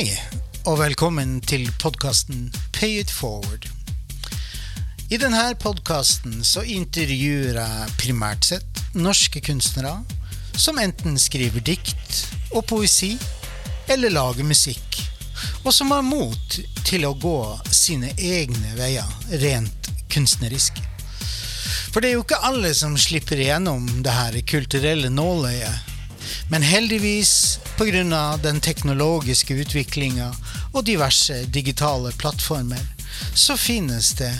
Hei, og velkommen til podkasten Pay it forward. I denne podkasten intervjuer jeg primært sett norske kunstnere som enten skriver dikt og poesi eller lager musikk, og som har mot til å gå sine egne veier rent kunstnerisk. For det er jo ikke alle som slipper igjennom det her kulturelle nåløyet men heldigvis, pga. den teknologiske utviklinga og diverse digitale plattformer, så finnes det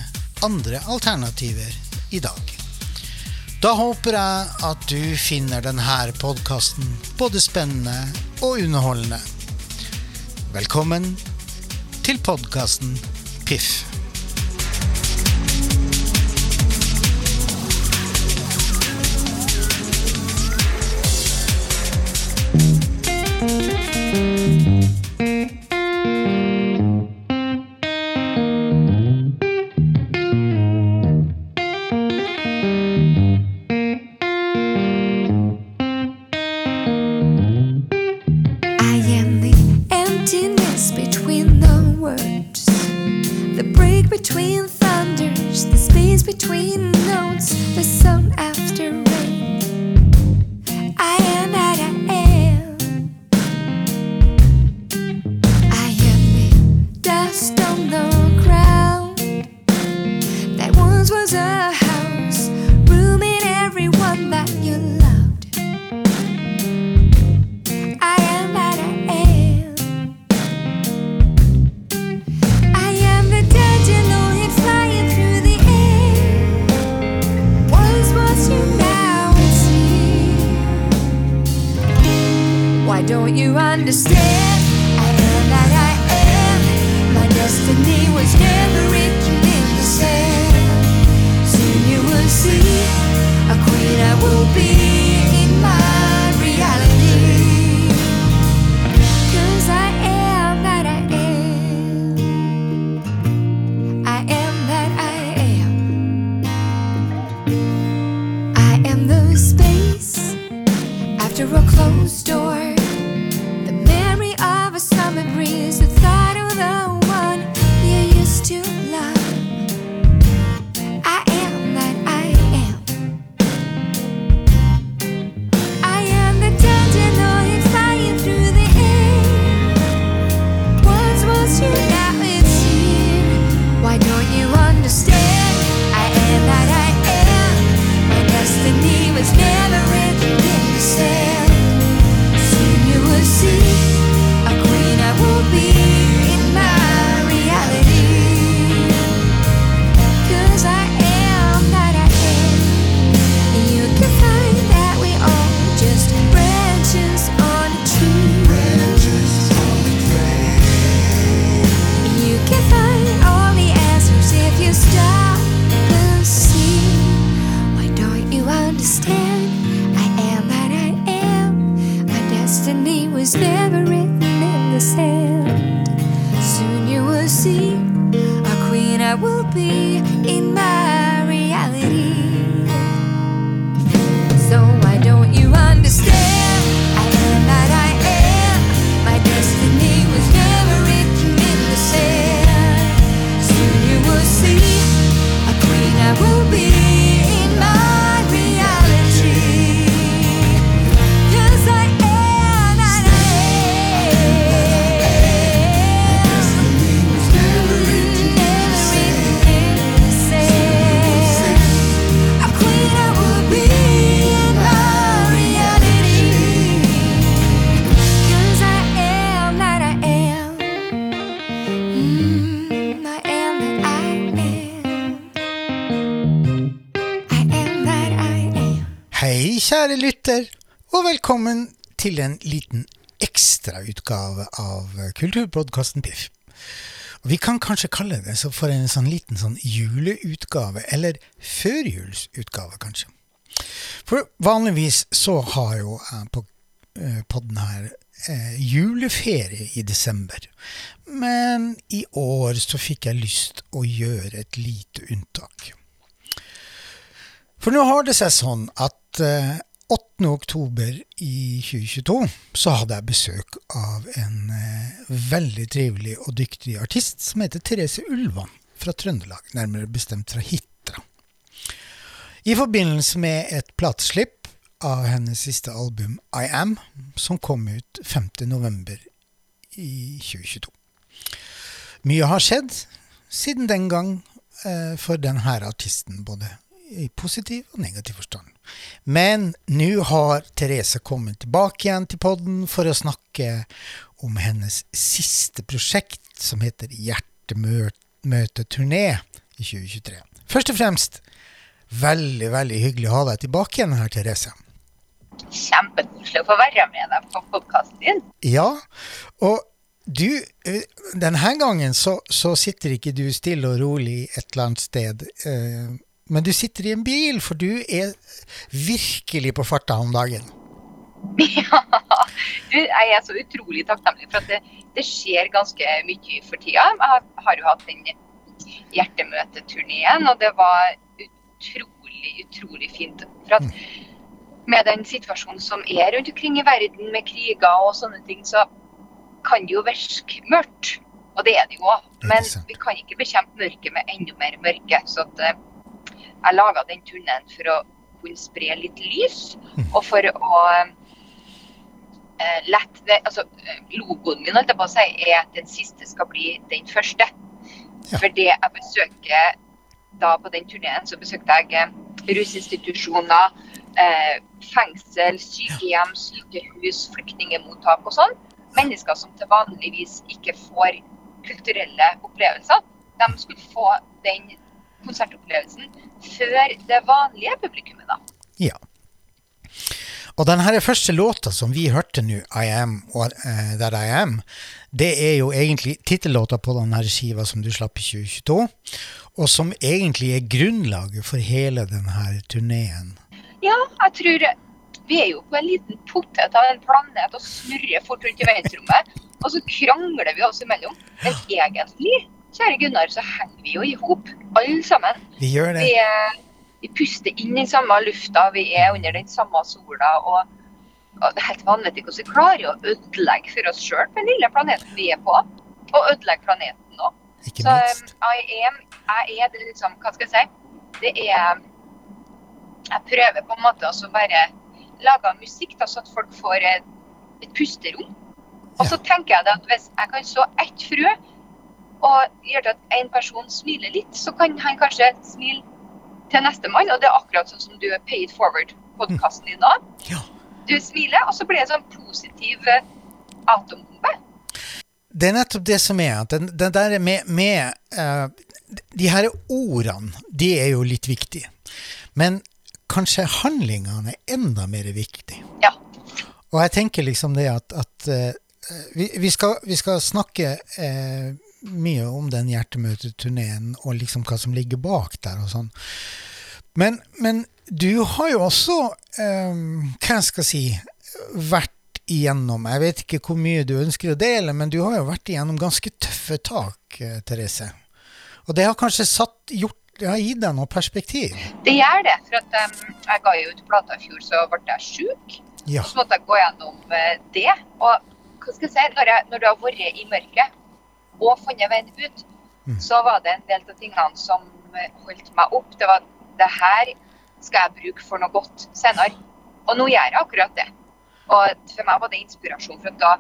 andre alternativer i dag. Da håper jeg at du finner denne podkasten både spennende og underholdende. Velkommen til podkasten Piff. gutter, og velkommen til en liten ekstrautgave av kulturpodkasten Piff. Vi kan kanskje kalle det for en sånn liten sånn juleutgave, eller førjulsutgave, kanskje. For vanligvis så har jo på eh, podden her eh, juleferie i desember. Men i år så fikk jeg lyst å gjøre et lite unntak. For nå har det seg sånn at eh, 8. oktober i 2022 så hadde jeg besøk av en eh, veldig trivelig og dyktig artist som heter Therese Ulvan fra Trøndelag, nærmere bestemt fra Hitra. I forbindelse med et plateslipp av hennes siste album I Am, som kom ut 5. november i 2022. Mye har skjedd siden den gang eh, for denne artisten, både i positiv og negativ forstand. Men nå har Therese kommet tilbake igjen til podden for å snakke om hennes siste prosjekt, som heter Hjertemøteturné i 2023. Først og fremst, veldig, veldig hyggelig å ha deg tilbake igjen her, Therese. Kjempekoselig å få være med deg på podkasten din. Ja, og du, eh, denne gangen så, så sitter ikke du stille og rolig et eller annet sted. Eh, men du sitter i en bil, for du er virkelig på farta om dagen. Ja, du, jeg er så utrolig takknemlig for at det, det skjer ganske mye for tida. Jeg har, har jo hatt den hjertemøteturneen, og det var utrolig, utrolig fint. For at med den situasjonen som er rundt omkring i verden, med kriger og sånne ting, så kan det jo virke mørkt. Og det er det jo òg. Men vi kan ikke bekjempe mørket med enda mer mørke. Så at, eh, jeg laga den tunnelen for å kunne spre litt lys, og for å eh, lette det Altså, logoen min holdt jeg på å si, er at den siste skal bli den første. Ja. For det jeg besøker da på den turneen, så besøkte jeg eh, rusinstitusjoner, eh, fengsel, sykehjem, sykehus, flyktningemottak og sånn. Mennesker som til vanligvis ikke får kulturelle opplevelser. De skulle få den konsertopplevelsen før det vanlige publikummet, da. Ja. Og den her første låta som vi hørte nå, I Am og uh, That I Am, det er jo egentlig tittellåta på den her skiva som du slapp i 2022, og som egentlig er grunnlaget for hele denne turneen. Ja, jeg tror vi er jo på en liten potet av en planet og snurrer fort rundt i verdensrommet. Og så krangler vi oss imellom. Men egentlig, kjære Gunnar, så henger vi jo i hop, alle sammen. Vi gjør det. Vi, er, vi puster inn den samme lufta, vi er under den samme sola. Og, er helt vanvittig hvordan vi klarer å ødelegge for oss sjøl den lille planeten vi er på. Og ødelegge planeten òg. Ikke Så minst. um, jeg er det liksom, hva skal jeg si, det er Jeg prøver på en måte å bare lage musikk da, så at folk får et, et pusterom. Og så tenker jeg det at hvis jeg kan så ett frø og gjør til at en person smiler litt, så kan han kanskje smile til nestemann. Og det er akkurat sånn som du er paid forward-podkasten din nå. Ja. Du smiler, og så blir det en sånn positiv eh, atombombe. Det er nettopp det som er, at den, den der med, med uh, De her ordene, de er jo litt viktige. Men kanskje handlingene er enda mer viktige. Ja. Og jeg tenker liksom det at, at uh, vi, vi, skal, vi skal snakke eh, mye om den hjertemøteturneen og liksom hva som ligger bak der og sånn. Men, men du har jo også, eh, hva jeg skal si, vært igjennom Jeg vet ikke hvor mye du ønsker å dele, men du har jo vært igjennom ganske tøffe tak, eh, Therese. Og det har kanskje satt, gjort, det har gitt deg noe perspektiv? Det gjør det. For at um, jeg ga jo ut plata i fjor, så ble jeg sjuk. Ja. Så måtte jeg gå gjennom eh, det. Og hva skal jeg si, når, jeg, når du har vært i mørket og funnet veien ut, Mm. så var det en del av tingene som eh, holdt meg opp. Det var det her skal jeg bruke for noe godt senere. Og nå gjør jeg akkurat det. Og for meg var det inspirasjon. for da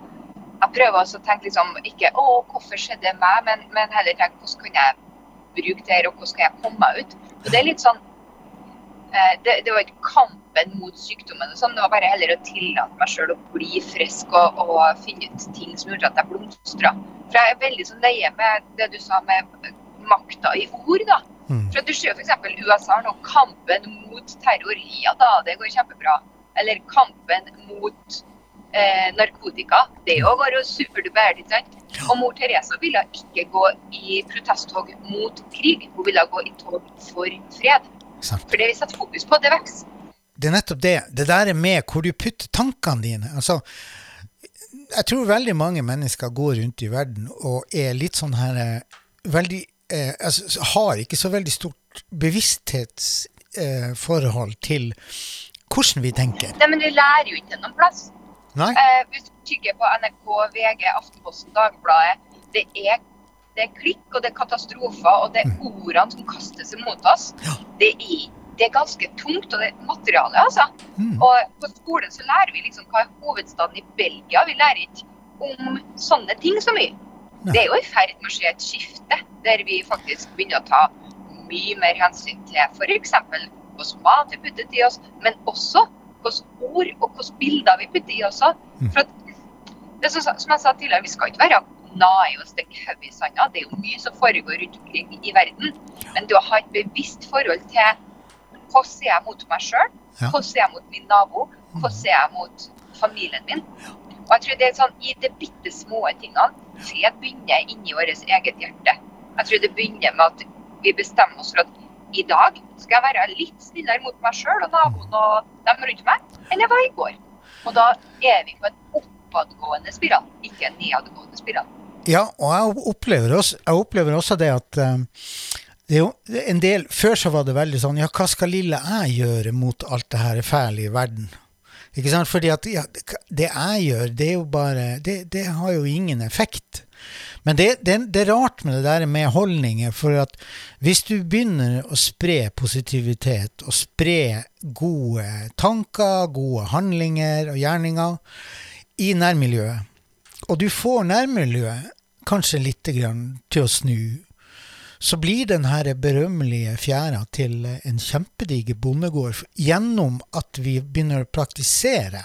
jeg prøver også å tenke liksom, ikke å, hvorfor skjedde det meg, men, men heller tenke hvordan kan jeg bruke det her, og hvordan kan jeg komme meg ut. Og det er litt sånn eh, det, det var ikke kampen mot sykdommen, sånn, det var bare heller å tillate meg sjøl å bli frisk og, og finne ut ting som gjorde at jeg blomstra. For jeg er veldig sånn leie med det du sa med makta i ord, da. Mm. For du ser f.eks. USA nå kampen mot terror. Ja da, det går kjempebra. Eller kampen mot eh, narkotika. Det òg går jo superduper. ikke sant? Og mor Teresa ville ikke gå i protesttog mot krig. Hun ville gå i tog for fred. Sant. For det vi setter fokus på, det vokser. det er nettopp det. Det der er med hvor du putter tankene dine. Altså, jeg tror veldig mange mennesker går rundt i verden og er litt sånn her eh, veldig eh, altså, Har ikke så veldig stort bevissthetsforhold eh, til hvordan vi tenker. Nei, men du lærer jo ikke noen plass. Eh, hvis du kikker på NRK, VG, Aftenposten, Dagbladet, det er, det er klikk, og det er katastrofer, og det er ordene som kastes imot oss. Mm. Ja. Det, er, det er ganske tungt, og det er materiale, altså. Mm. Og på skolen så lærer vi liksom hva er hovedstaden i Belgia. Vi lærer ikke om sånne ting så mye. Nei. Det er jo i ferd med å skje et skifte, der vi faktisk begynner å ta mye mer hensyn til f.eks. hvordan mat vi putter i oss, men også hvilke ord og hvilke bilder vi putter i oss. Mm. For at, det som, som jeg sa tidligere, Vi skal ikke være nae og stikke hodet i sanda. Det er jo mye som foregår rundt omkring i verden. Men det å ha et bevisst forhold til hvordan er jeg mot meg sjøl, hvordan er jeg mot min nabo, hvordan er jeg mot familien min. Og jeg tror det er sånn, I de bitte små tingene fred begynner inni vårt eget hjerte. Jeg tror det begynner med at vi bestemmer oss for at i dag skal jeg være litt snillere mot meg sjøl og naboen og dem rundt meg enn jeg var i går. Og da er vi på en oppadgående spiral, ikke en nedadgående spiral. Ja, og jeg opplever også, jeg opplever også det at eh, det er jo en del, Før så var det veldig sånn Ja, hva skal lille jeg gjøre mot alt det her fæle i verden? Ikke sant? Fordi at ja, det jeg gjør, det er jo bare Det, det har jo ingen effekt. Men det, det, det er rart med det der med holdninger, for at hvis du begynner å spre positivitet og spre gode tanker, gode handlinger og gjerninger i nærmiljøet, og du får nærmiljøet kanskje litt til å snu, så blir den her berømmelige fjæra til en kjempediger bondegård gjennom at vi begynner å praktisere,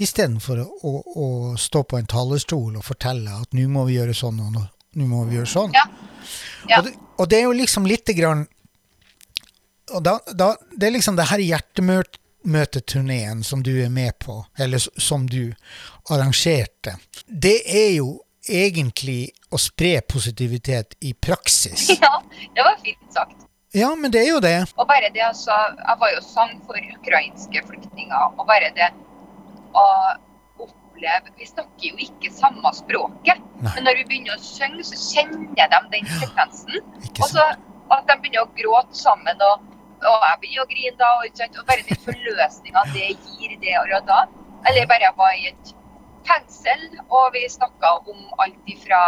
istedenfor å, å, å stå på en talerstol og fortelle at nå må vi gjøre sånn og nå, nå må vi gjøre sånn. Ja. Ja. Og, det, og det er jo liksom lite grann og da, da, Det er liksom det her hjertemøteturneen som du er med på, eller som du arrangerte. Det er jo egentlig å spre positivitet i praksis. ja, det var fint sagt. Ja, men det er jo det. Og bare det, altså, Jeg var jo sang for ukrainske flyktninger. Og bare det å oppleve Vi snakker jo ikke samme språket. Nei. Men når vi begynner å synge, så kjenner de den sekvensen. Ja, Og så at de begynner å gråte sammen. Og, og jeg begynner å grine da. Og, bare den forløsninga det gir det og da. Eller bare jeg var i et fengsel, og vi snakka om alt ifra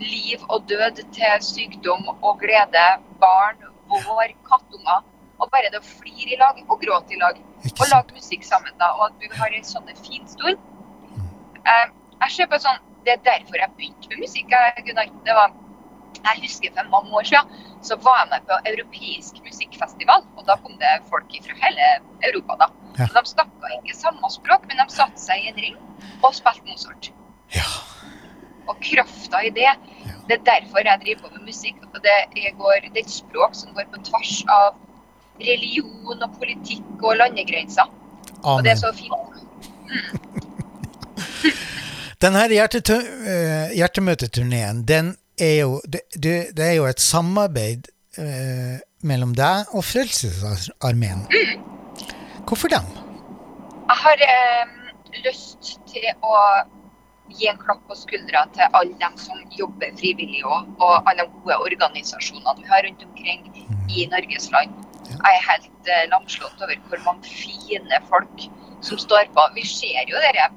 liv og død til sykdom og glede, barn, vår, kattunger. Og bare det å flire i lag og gråte i lag. Og lage musikk sammen. da, Og at du har en sånn fin stund. Eh, jeg ser på sånn, Det er derfor jeg begynte med musikk. Gunnar. Det var, jeg husker for mange år siden så var jeg med på europeisk musikkfestival. og Da kom det folk fra hele Europa. da. Ja. De snakka ikke samme språk, men de satte seg i en ring og spilte Mozart. Ja. Og krafta i det, det er derfor jeg driver på med musikk. og det går, det er et språk som går på tvers av religion og politikk og landegrenser. Og det er så fint. Den her eh, hjertemøteturneen, den er jo det, det, er jo et samarbeid eh, mellom deg og Frelsesarmeen. Hvorfor dem? Jeg har eh, lyst til å gi en klapp på skuldra til alle dem som jobber frivillig og, og alle de gode organisasjonene vi har rundt omkring i Norges land. Jeg er helt eh, lamslått over hvor mange fine folk som står på. Vi ser jo dere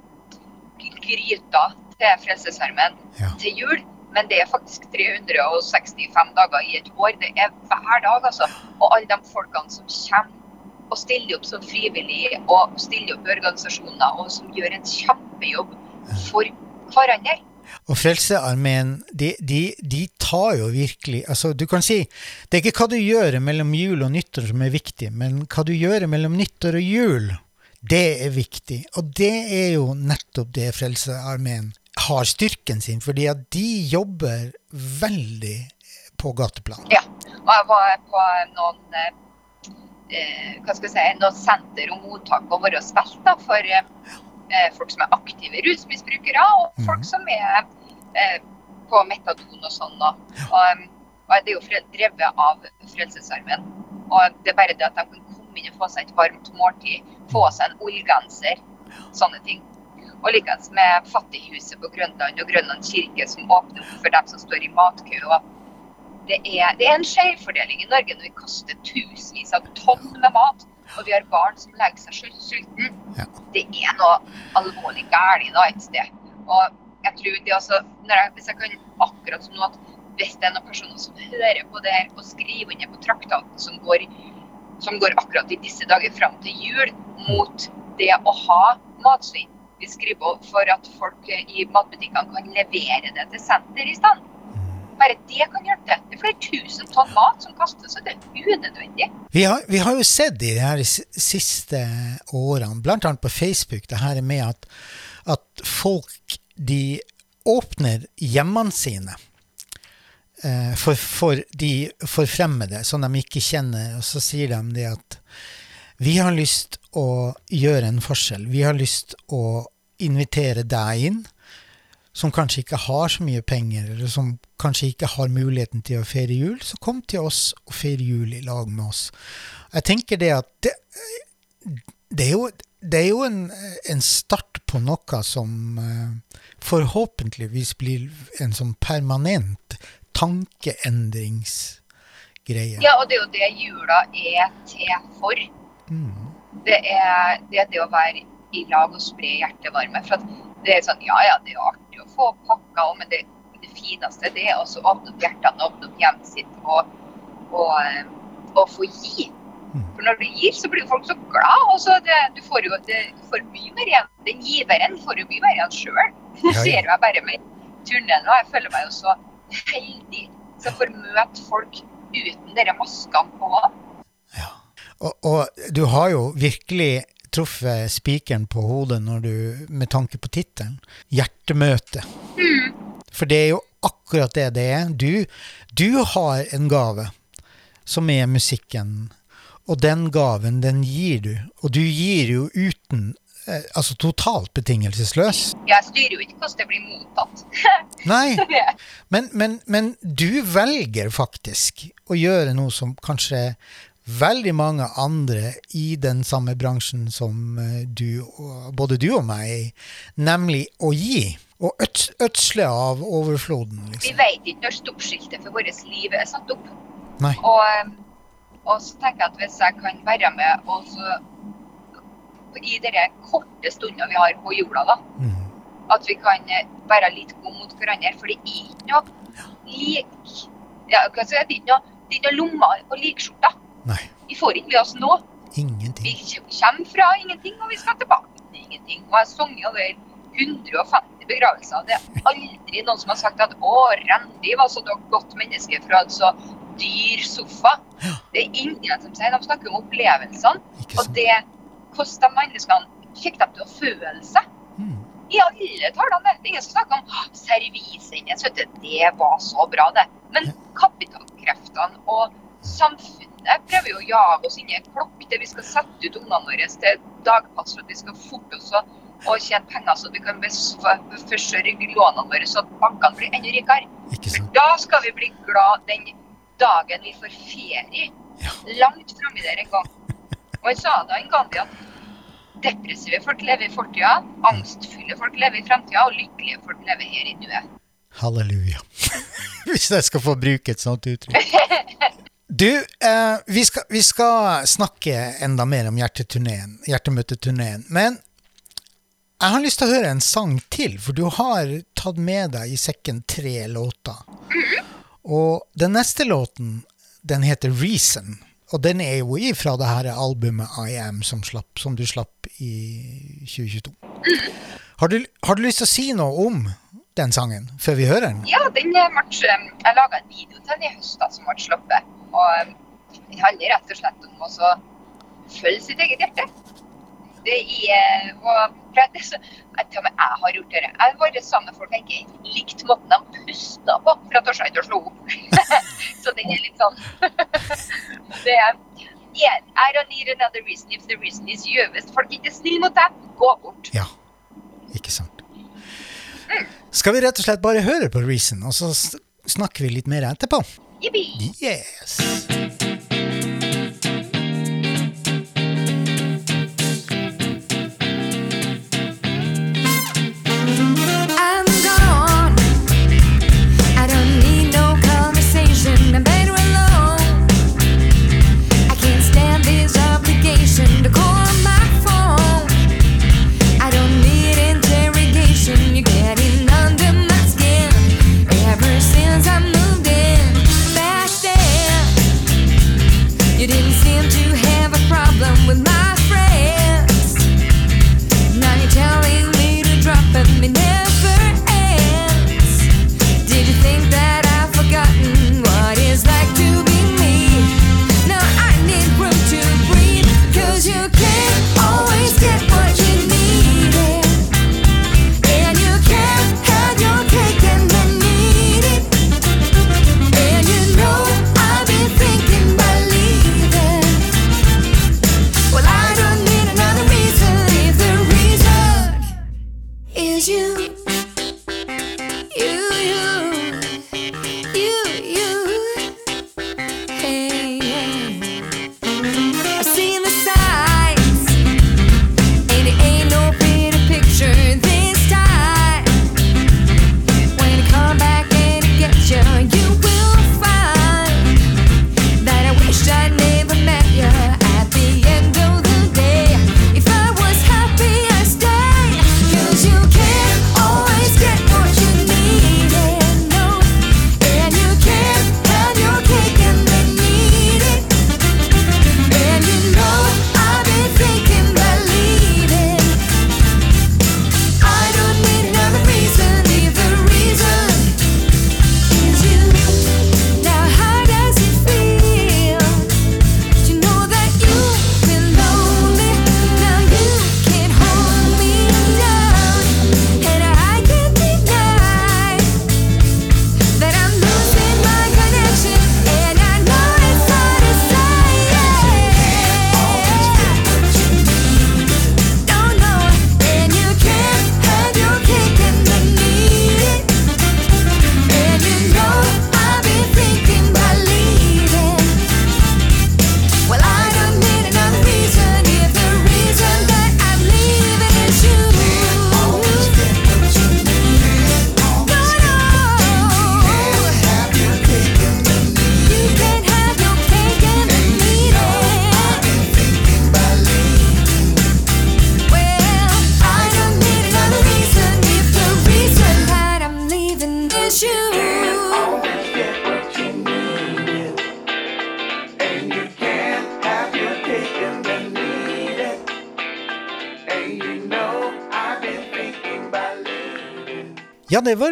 gryta til Frelsesarmeen Ja. til jul, men det er faktisk 365 dager i et år. Det er hver dag, altså. Og alle de folkene som kommer og stiller opp som frivillige og stiller opp i organisasjoner og som gjør en kjempejobb for hverandre. Og Frelsesarmeen, de, de, de tar jo virkelig altså Du kan si det er ikke hva du gjør mellom jul og nyttår som er viktig, men hva du gjør mellom nyttår og jul, det er viktig. Og det er jo nettopp det Frelsesarmeen har styrken sin, fordi at de jobber veldig på gateplan. Ja. Og jeg var på noen eh, hva skal jeg si, noe senter og mottak å være spilt da, for eh, folk som er aktive rusmisbrukere, og folk som er eh, på metadon og sånn. Og, og det er jo drevet av Frelsesarmeen. Og det er bare det at de kan komme inn og få seg et varmt måltid, få seg en ullgenser, sånne ting. Og likeens med Fattighuset på Grønland og Grønland kirke som åpner for dem som står i matkø. og det er, det er en skjevfordeling i Norge når vi kaster tusenvis av tonn med mat og vi har barn som legger seg sul- sulten. Ja. Det er noe alvorlig galt da et sted. Og jeg tror det når jeg, hvis jeg kan akkurat som nå at hvis det er noen personer som hører på det her og skriver under på traktaten som går, som går akkurat i disse dager fram til jul mot det å ha matsvinn. Vi skriver for at folk i matbutikkene kan levere det til senter i stedet. Bare det kan hjelpe til. Det er flere tusen tonn mat som kastes, og det er unødvendig. Vi har, vi har jo sett i de her siste årene, annet på Facebook, det her med at, at folk de åpner hjemmene sine eh, for, for de forfremmede som de ikke kjenner, og så sier de det at vi har lyst å gjøre en forskjell. Vi har lyst å invitere deg inn, som kanskje ikke har så mye penger, eller som kanskje ikke har muligheten til å feire jul, så kom til oss og feir jul i lag med oss. Jeg tenker det at det, det er jo, det er jo en, en start på noe som eh, forhåpentligvis blir en sånn permanent tankeendringsgreie. Ja, og det er jo det jula er til for. Mm. Det er, det er det å være i lag og spre hjertevarme. For at det er sånn, ja ja, det er artig å få pakka, og- men det, det fineste det er også å åpne opp hjertene, åpne opp hjemmet sitt og, og, eh, og få gi. Mm. For når du gir, så blir folk så glad, og så det, du får jo det, du får mye mer igjen. Den giveren får jo mye mer igjen sjøl. Det ser jeg bare med turneen, og jeg føler meg jo så heldig som får møte folk uten dere maskene på. Ja. Og, og du har jo virkelig truffet spikeren på hodet du, med tanke på tittelen. Hjertemøte. For det er jo akkurat det det er. Du, du har en gave som er musikken, og den gaven, den gir du. Og du gir jo uten eh, Altså totalt betingelsesløs. Jeg styrer jo ikke hvordan det blir mottatt. Nei, men, men, men du velger faktisk å gjøre noe som kanskje veldig mange andre i den samme bransjen som eh, du, både du og meg, er i, nemlig å gi. Og øds, ødsle av overfloden, Vi liksom. vet ikke når stoppskiltet for vårt liv er satt opp. Og, og så tenker jeg at hvis jeg kan være med og så i de korte stundene vi har på jorda, da, Mm. at vi kan eh, være litt gode mot hverandre. For det er ikke noe lik ja, hva skal jeg si, det er ikke noe lommer på likskjorta. Nei. Vi får ikke med oss nå. Vi kommer fra ingenting, og vi skal tilbake til ingenting. Og jeg har sunget over 150 begravelser. Det er aldri noen som har sagt at 'Å, Randi var så godt menneske fra en så dyr sofa'. Det er ingen som sier. De snakker om opplevelsene. Og det hvordan de menneskene fikk dem til å føle seg. Mm. I alle talene. Det er ingen som snakker om «Åh, serviset hennes. Det var så bra, det. Men kapitalkreftene og samfunnet prøver jo å jage oss inn i en klokk der vi skal sette ut ungene våre til dagpass for at vi skal forte oss og, og tjene penger så vi kan forsørge lånene våre så at bankene blir enda rikere. Da skal vi bli glad den dagen vi får ferie. Ja. Langt framme der en gang. Og jeg sa da en gang at depressive folk lever i fortida, angstfulle folk lever i fremtida, og lykkelige folk lever her i nuet. Halleluja. Hvis jeg skal få bruke et sånt uttrykk. Du, eh, vi, skal, vi skal snakke enda mer om hjertemøteturneen. Men jeg har lyst til å høre en sang til, for du har tatt med deg i sekken tre låter. Og den neste låten, den heter Reason. Og den er jo ifra det her albumet I Am som, slapp, som du slapp i 2022. Har du, har du lyst til å si noe om den sangen før vi hører den? Ja, den er jeg laga en video til den i høst som ble sluppet. Og det handler rett og slett om å følge sitt eget hjerte. Det er og det så, jeg, til og med jeg har gjort det. Jeg har vært sammen med folk jeg ikke likte måten de pusta på, for at jeg ikke å slå opp. så den er litt sånn Det er yeah, I don't need another reason if the reason is you. Hvis folk ikke er snille mot deg, gå bort. Ja, ikke sant. Skal vi rett og slett bare høre på Reason, og så snakker vi litt mer etterpå? Yippee! Yes.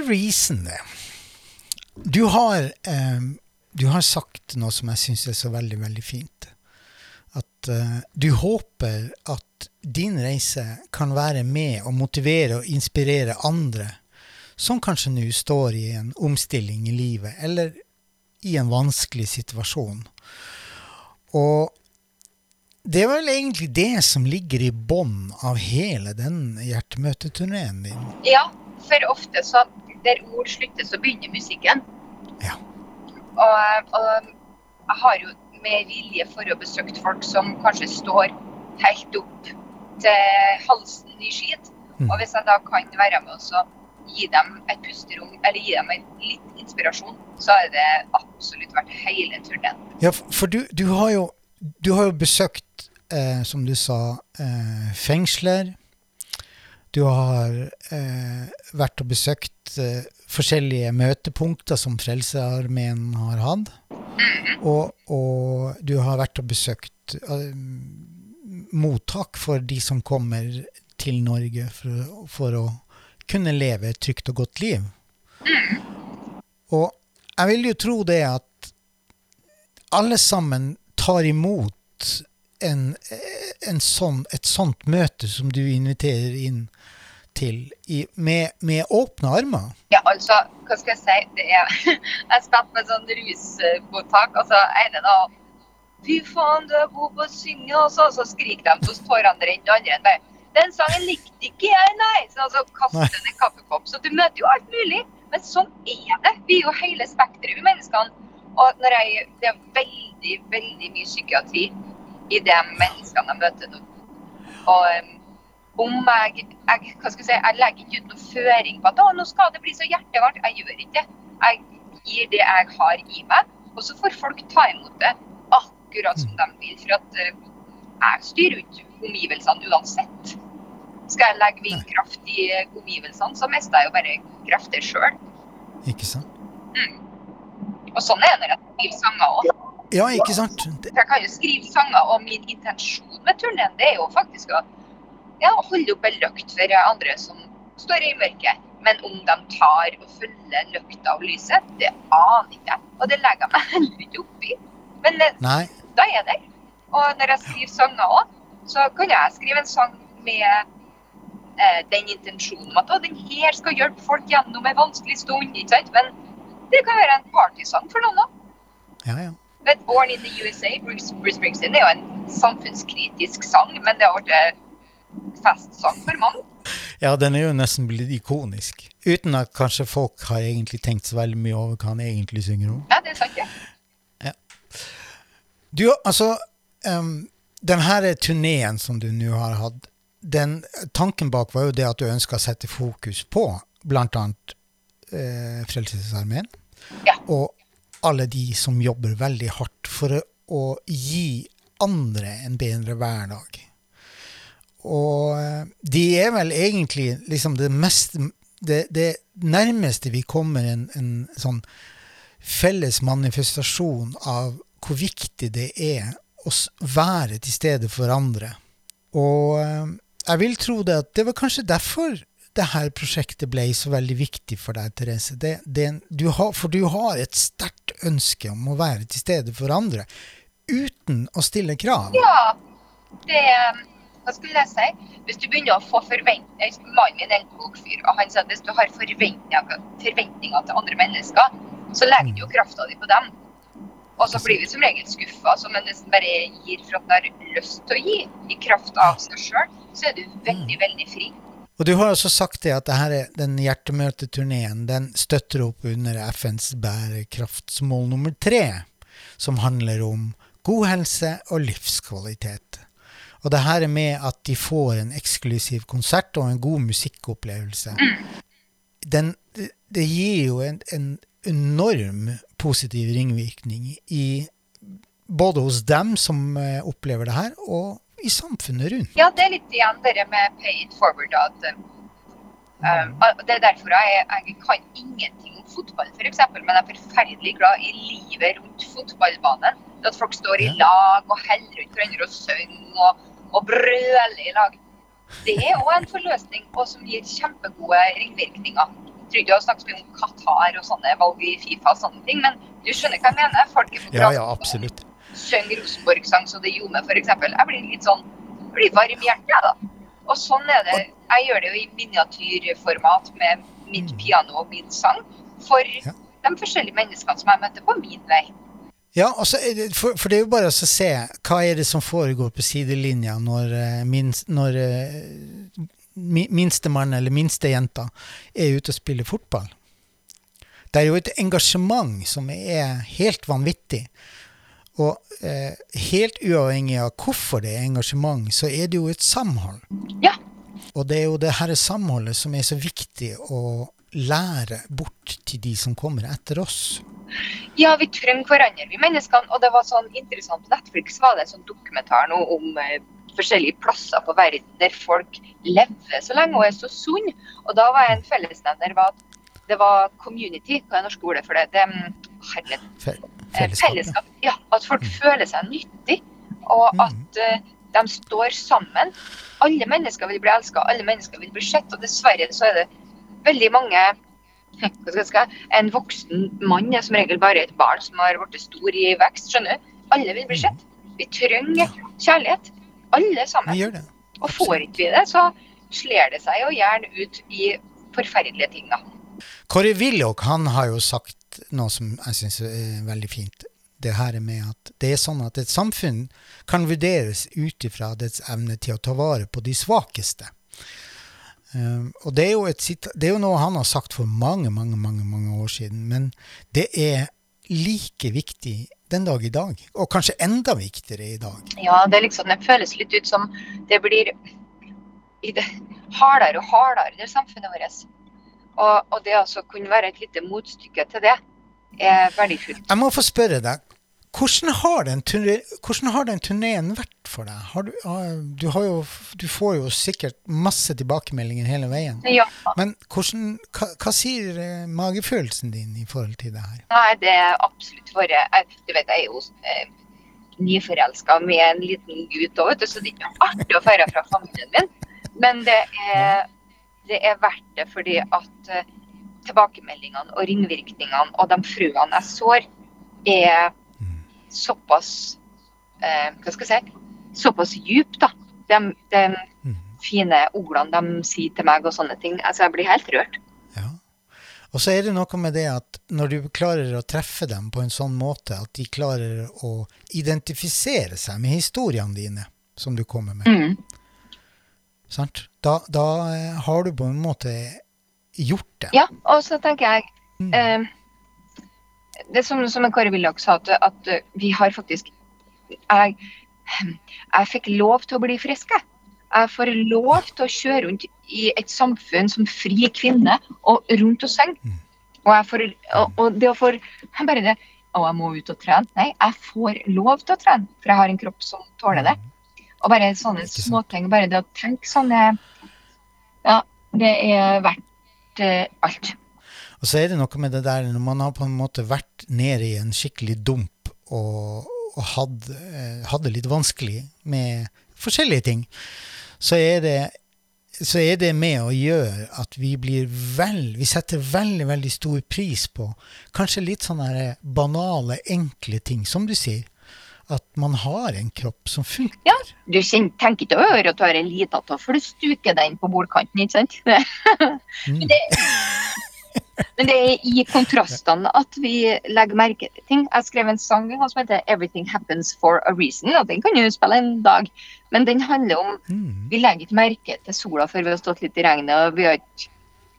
Reason, det. Du har, eh, du har sagt noe som jeg syns er så veldig, veldig fint. At eh, du håper at din reise kan være med og motivere og inspirere andre som kanskje nå står i en omstilling i livet, eller i en vanskelig situasjon. Og det er vel egentlig det som ligger i bånn av hele den hjertemøteturneen din. Ja, for ofte så Der ord slutter, så begynner musikken. Ja. Og, og jeg har jo med vilje for å besøke folk som kanskje står helt opp til halsen i skit. Mm. Og hvis jeg da kan være med og gi dem et pusterom, eller gi dem litt inspirasjon, så er det absolutt verdt hele turen. Ja, for du, du, har, jo, du har jo besøkt, eh, som du sa, eh, fengsler. Du har eh, vært og besøkt eh, forskjellige møtepunkter som Frelsearmeen har hatt. Og, og du har vært og besøkt eh, mottak for de som kommer til Norge for, for å kunne leve et trygt og godt liv. Og jeg vil jo tro det at alle sammen tar imot en sånn, et sånt møte som du inviterer inn til, i, med, med åpne armer. Ja, altså, hva skal jeg si? Det er, jeg er spent med sånn rusmottak. Altså, ene da Fy faen, du er god på å synge, og så, så skriker de, så står han der den andre bare Den sangen likte ikke jeg, nei! Så altså, kaster den en kaffekopp. Så du møter jo alt mulig. Men sånn er det. Vi er jo hele spekteret, vi menneskene. Og når jeg, det er veldig, veldig mye psykiatri i de menneskene jeg møter nå. Og um, om jeg, jeg si, jeg legger ikke ut noen føring på at nå skal det bli så hjertevarmt. Jeg gjør ikke det. Jeg gir det jeg har i meg, og så får folk ta imot det akkurat som de vil. For at eh, jeg styrer ikke omgivelsene uansett. Skal jeg legge vindkraft i eh, omgivelsene, så mister jeg jo bare krefter sjøl. Ikke sant? Og sånn er det når jeg skriver sanger òg. Ja, ikke sant? Det, jeg kan jo skrive sanger, og min intensjon med turneen det er jo faktisk å ja, holde opp en løkt for andre som står i mørket. Men om de tar og følger løkta og lyset, det aner ikke jeg. Og det legger jeg meg heller ikke opp i. Men eh, nei. da er jeg der. Og når jeg skriver sanger òg, så kan jeg skrive en sang med eh, den intensjonen at å, den her skal hjelpe folk gjennom en vanskelig stund. ikke sant? Men det kan være en partysang for noen òg. Ja, ja. Vet, Born in the USA, Bruce, Bruce Springsteen, er jo en samfunnskritisk sang, men det har vært festsang for mange. Ja, den er jo nesten blitt ikonisk. Uten at kanskje folk har egentlig tenkt så veldig mye over hva han egentlig synger om. Ja, det er sant, ja. Du, altså um, Den her turneen som du nå har hatt, den, tanken bak var jo det at du ønska å sette fokus på annet eh, Frelsesarmeen. Ja. Og alle de som jobber veldig hardt for å, gi andre en bedre hverdag. Og eh, de er vel egentlig liksom det mest Det, det nærmeste vi kommer en, en sånn felles manifestasjon av hvor viktig det er å være til stede for andre. Og eh, jeg vil tro det at det var kanskje derfor det her prosjektet ble så veldig viktig for deg, Therese. Det, det, du har, for du har et sterkt ønske om å være til stede for andre uten å stille krav. Ja, det Hva skulle jeg si? Hvis du begynner å få forventninger Mannen min er en klok fyr, og han sa at hvis du har forventninger, forventninger til andre mennesker, så legger du jo krafta di på dem. Og så blir vi som regel skuffa, som en nesten bare gir for at en har lyst til å gi, i kraft av seg sjøl. Så er du veldig, veldig fri. Og du har også sagt det at det den hjertemøteturneen den støtter opp under FNs bærekraftsmål nummer tre, som handler om god helse og livskvalitet. Og det her er med at de får en eksklusiv konsert og en god musikkopplevelse. Den, det, det gir jo en, en enorm positiv ringvirkning i både hos dem som eh, opplever det her, og i samfunnet rundt. Ja, det er litt igjen det med pay it forward. At, um, at det er derfor jeg, jeg kan ingenting om fotball, f.eks. Men jeg er forferdelig glad i livet rundt fotballbanen. At folk står i lag og heller rundt hverandre og synger og, og brøler i lag. Det er òg en forløsning og som gir kjempegode ringvirkninger. Jeg tror ikke har snakket mye om Qatar og sånne valg i Fifa og sånne ting, men du skjønner hva jeg mener? Folk er på Ja, ja, absolutt. Synger Rosenborg-sang så det ljomer, f.eks. Jeg blir litt sånn jeg blir varm i hjertet, da. Og sånn er det. Jeg gjør det jo i miniatyrformat med mitt piano og min sang for Ja. de forskjellige menneskene som jeg møter på min vei. Ja, altså, for, for det er jo bare å se hva er det som foregår på sidelinja når, eh, minst, når eh, minstemann eller minstejenta er ute og spiller fotball. Det er jo et engasjement som er helt vanvittig. Og eh, helt uavhengig av hvorfor det er engasjement, så er det jo et samhold. Ja. Og det er jo det her samholdet som er så viktig å lære bort til de som kommer etter oss. Ja, vi trenger hverandre, vi menneskene. Og det var sånn interessant på Netflix var det en sånn dokumentar nå om eh, forskjellige plasser på verden der folk lever så lenge og er så sunne. Og da var en fellesnevner var at det var community, hva er norske ordet for det? det mm, herlighet. Eh, Fellesskap. fellesskap. Ja, at folk føler seg nyttig, og Mm. at eh, de står sammen. Alle mennesker vil bli elska, alle mennesker vil bli sett. Og dessverre så er det veldig mange hva skal jeg En voksen mann er som regel bare et barn som har blitt stor i vekst. skjønner du? Alle vil bli Mm. sett. Vi trenger kjærlighet. Alle sammen. Og får ikke vi det, så slår det seg jo gjerne ut i forferdelige ting. da. Kåre Willoch han har jo sagt noe som jeg syns er veldig fint. Det her er med at det er sånn at et samfunn kan vurderes ut ifra dets evne til å ta vare på de svakeste. Um, og det er, et, det er jo noe han har sagt for mange, mange, mange, mange år siden, men det er like viktig den dag i dag, og kanskje enda viktigere i dag. Ja, det liksom, det føles litt ut som det blir hardere og hardere det samfunnet vårt. Og, og det altså kunne være et lite motstykke til det, er verdifullt. Jeg må få spørre deg, hvordan har den, turneen vært for deg? Har du, du, har jo, du får jo sikkert masse tilbakemeldinger hele veien. Ja, Men hvordan, hva, hva sier eh, magefølelsen din i forhold til det her? nei, det er absolutt vært Du vet, jeg er jo eh, nyforelska med en liten gutt òg, så det er ikke artig å feire fra familien min. Men det er, det er verdt det fordi at eh, tilbakemeldingene og ringvirkningene og de frøene jeg sår, er såpass eh, Hva skal jeg si? Såpass djupt, da. De, de Mhm. fine ordene de sier til meg og sånne ting. Altså, jeg blir helt rørt. Ja. Og så er det noe med det at når du klarer å treffe dem på en sånn måte at de klarer å identifisere seg med historiene dine, som du kommer med, Mm. Sant? Da, da eh, har du på en måte gjort det. Ja, og så tenker jeg eh, Det er som, som Kåre Willoch sa, at, at vi har faktisk jeg, jeg fikk lov til å bli frisk, jeg. Jeg får lov til å kjøre rundt i et samfunn som fri kvinne og rundt og synge. Og, jeg får, og, og det å få Bare det Å, jeg må ut og trene. Nei, jeg får lov til å trene, for jeg har en kropp som tåler det. Og bare sånne småting. Bare det å tenke sånne Ja, det er verdt eh, alt. Og så er det noe med det der når man har på en måte vært nede i en skikkelig dump og, og hadde, eh, hadde litt vanskelig med forskjellige ting, så er det så er det med å gjøre at vi blir vel Vi setter veldig, veldig stor pris på kanskje litt sånne banale, enkle ting, som du sier. At man har en kropp som funker. Ja, du kjenner, tenker ikke over at du har en liten tå, for du stuker den på bordkanten, ikke sant? Mm. Men det, men det er i kontrastene at vi legger merke til ting. Jeg skrev en sang som heter 'Everything Happens for a Reason', og den kan du spille en dag. Men den handler om Mm. Vi legger ikke merke til sola før vi har stått litt i regnet, og vi har ikke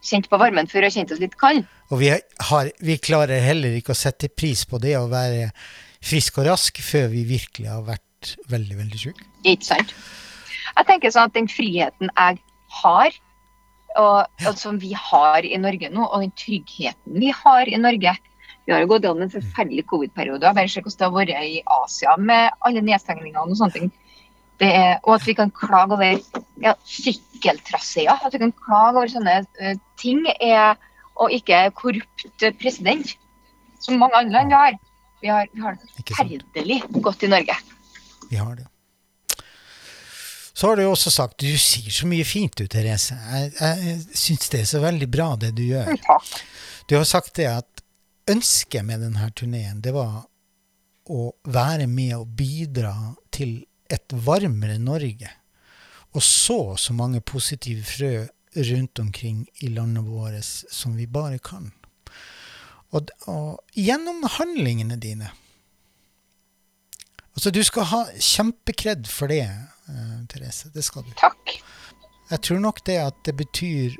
kjent på varmen før vi har kjent oss litt kald. Og vi, har, vi klarer heller ikke å sette pris på det å være frisk og rask før vi virkelig har vært veldig, veldig syke. Ikke sant? Jeg tenker sånn at den friheten jeg har, og, og som vi har i Norge nå, og den tryggheten vi har i Norge Vi har jo gått gjennom en forferdelig covid-periode. Bare se hvordan det har vært i Asia med alle nedstengningene og sånne ting. Det er, og at vi kan klage over ja, sykkeltraseer. At vi kan klage over sånne uh, ting. Er, og ikke korrupt president, som mange andre land har. Vi har, vi har det herdelig forferdelig godt i Norge. Vi har det. Så har du jo også sagt Du sier så mye fint du, Therese. Jeg, jeg syns det er så veldig bra, det du gjør. Takk. Du har sagt det at ønsket med denne turneen, det var å være med og bidra til et varmere Norge. Og så så mange positive frø rundt omkring i landet vårt som vi bare kan. Og, og gjennom handlingene dine. Altså, du skal ha kjempekred for det, eh, Therese. Det skal du. Takk. Jeg tror nok det at det betyr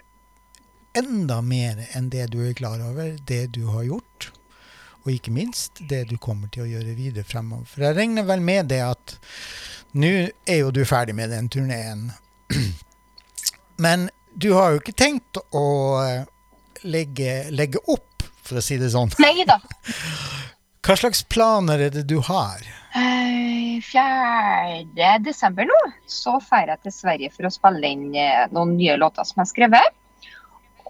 enda mer enn det du er klar over, det du har gjort. Og ikke minst det du kommer til å gjøre videre fremover. For jeg regner vel med det at nå er jo du ferdig med den turneen. Men du har jo ikke tenkt å eh, legge, legge opp, for å si det sånn. Nei da. Hva slags planer er det du har? Eh, 4. desember nå, så drar jeg til Sverige for å spille inn eh, noen nye låter som jeg har skrevet.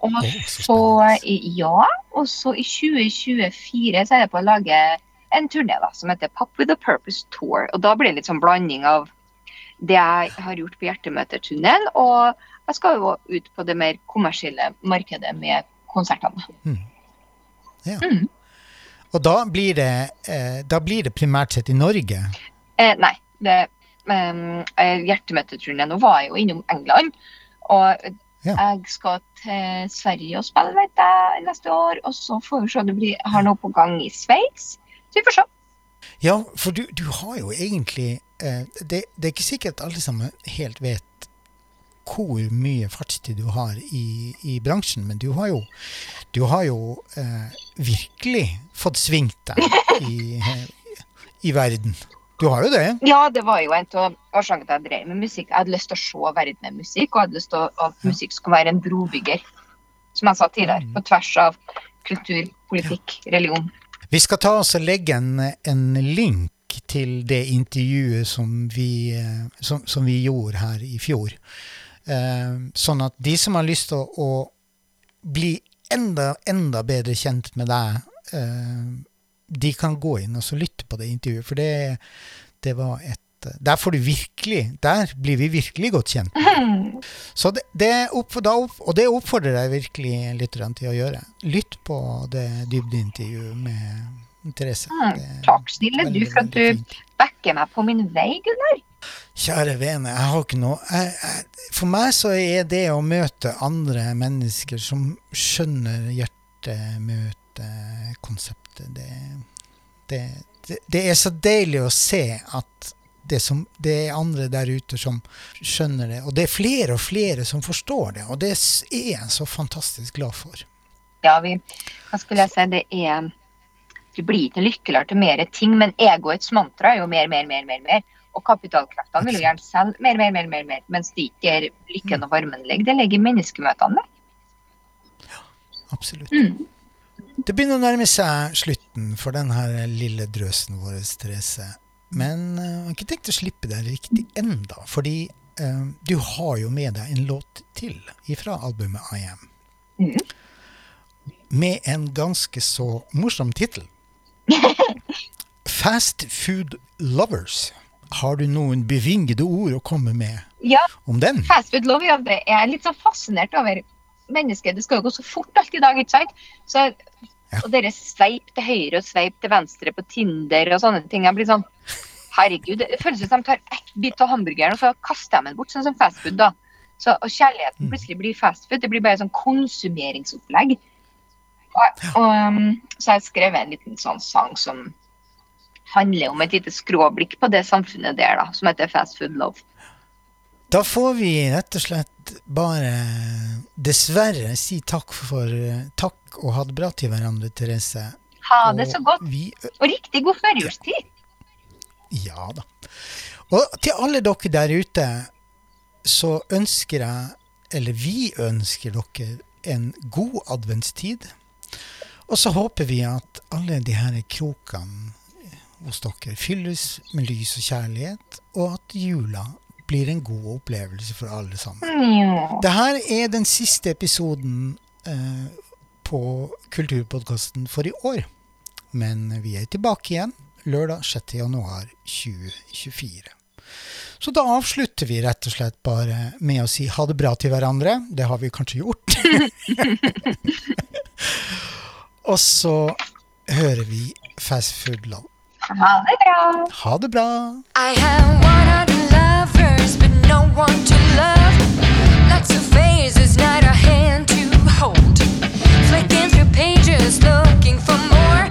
Og så ja, og så i 2024 så er jeg på å lage en turné da, som heter Pop with a Purpose Tour. Og da blir det litt sånn blanding av det jeg har gjort på Hjertemøtetunnel, og jeg skal jo ut på det mer kommersielle markedet med konsertene. Og da blir det, eh, da blir det primært sett i Norge. Eh, nei, det um, Hjertemøteturneen Nå var jeg jo innom England. Og Ja. jeg skal til Sverige og spille vet jeg, neste år. Og så får vi se. Det blir, har noe på gang i Sveits. Så vi får se. Ja, for du, du har jo egentlig eh, det, det er ikke sikkert alle sammen helt vet hvor mye fartstid du har i, i bransjen, men du har jo, du har jo eh, virkelig fått svingt deg i, i verden. Du har jo det. Ja, det var jo en av årsakene til at jeg drev med musikk. Jeg hadde lyst til å se verden med musikk, og jeg hadde lyst til at musikk skulle være en brobygger. Som jeg sa tidligere. På tvers av kultur, politikk, religion. Vi skal ta oss og legge en, en link til det intervjuet som vi, eh, som, som vi gjorde her i fjor. Eh, sånn at de som har lyst til å, bli enda, enda bedre kjent med deg, eh, de kan gå inn og så lytte på det intervjuet. For det, det var et Der får du virkelig Der blir vi virkelig godt kjent. Så det, det opp, opp, og det oppfordrer jeg virkelig lytterne til å gjøre. Lytt på det dybdeintervjuet med Therese. Mm, takk, snille du, for at du backer meg på min vei, Gunnar. Kjære vene, jeg har ikke noe jeg, jeg, For meg så er det å møte andre mennesker som skjønner hjertemøtekonseptet det, det, det, det er så deilig å se at det, som, det er andre der ute som skjønner det. Og det er flere og flere som forstår det, og det er jeg så fantastisk glad for. Ja, vi, hva skulle jeg si, det er Du blir ikke lykkeligere til mer ting, men egoets mantra er jo mer, mer, mer, mer. mer. Og kapitalkreftene vil jo gjerne selge mer, mer, mer, mer, mer. Mens det ikke er lykken og varmen ligger. Det ligger i menneskemøtene. Absolutt. Mm. Det begynner å nærme seg slutten for denne lille drøsen vår, Therese. Men eh, jeg har ikke tenkt å slippe deg riktig enda, fordi eh, du har jo med deg en låt til ifra albumet I Am. Mm. Med en ganske så morsom tittel. Fast Food Lovers. Har du noen bevingede ord å komme med Ja, om den? fast food love, ja, det er litt så fascinert over mennesket. Det skal jo gå så fort alt i dag, ikke sant? Så, Ja. Og dere sveip til høyre og sveip til venstre på Tinder og sånne ting. Jeg blir sånn Herregud, det føles som de tar ett bit av hamburgeren og så kaster de den bort, sånn som fastfood. da. Så, og kjærligheten plutselig blir fast food. Det blir bare sånn konsumeringsopplegg. Og, og, um, så har jeg skrevet en liten sånn sang som handler om et lite skråblikk på det samfunnet der, da, som heter Fast Food Love. Da får vi rett og slett bare dessverre si takk for takk og ha det bra til hverandre, Therese. Ha det så godt. Vi, Og riktig god førjulstid. ja da. Og til alle dere der ute, så ønsker jeg, eller vi ønsker dere, en god adventstid. Og så håper vi at alle de her krokene hos dere fylles med lys og kjærlighet, og at jula blir en god opplevelse for alle sammen. Ja. Det her er den siste episoden eh, på Kulturpodkasten for i år. Men vi er tilbake igjen lørdag 6. januar 2024. Så da avslutter vi rett og slett bare med å si ha det bra til hverandre. Det har vi kanskje gjort. Og så hører vi Fast Food-land. Ha det bra. Ha det bra. I have 100 lovers, but no one to love. Lots of faces, not a hand to hold. Flicking through pages, looking for more.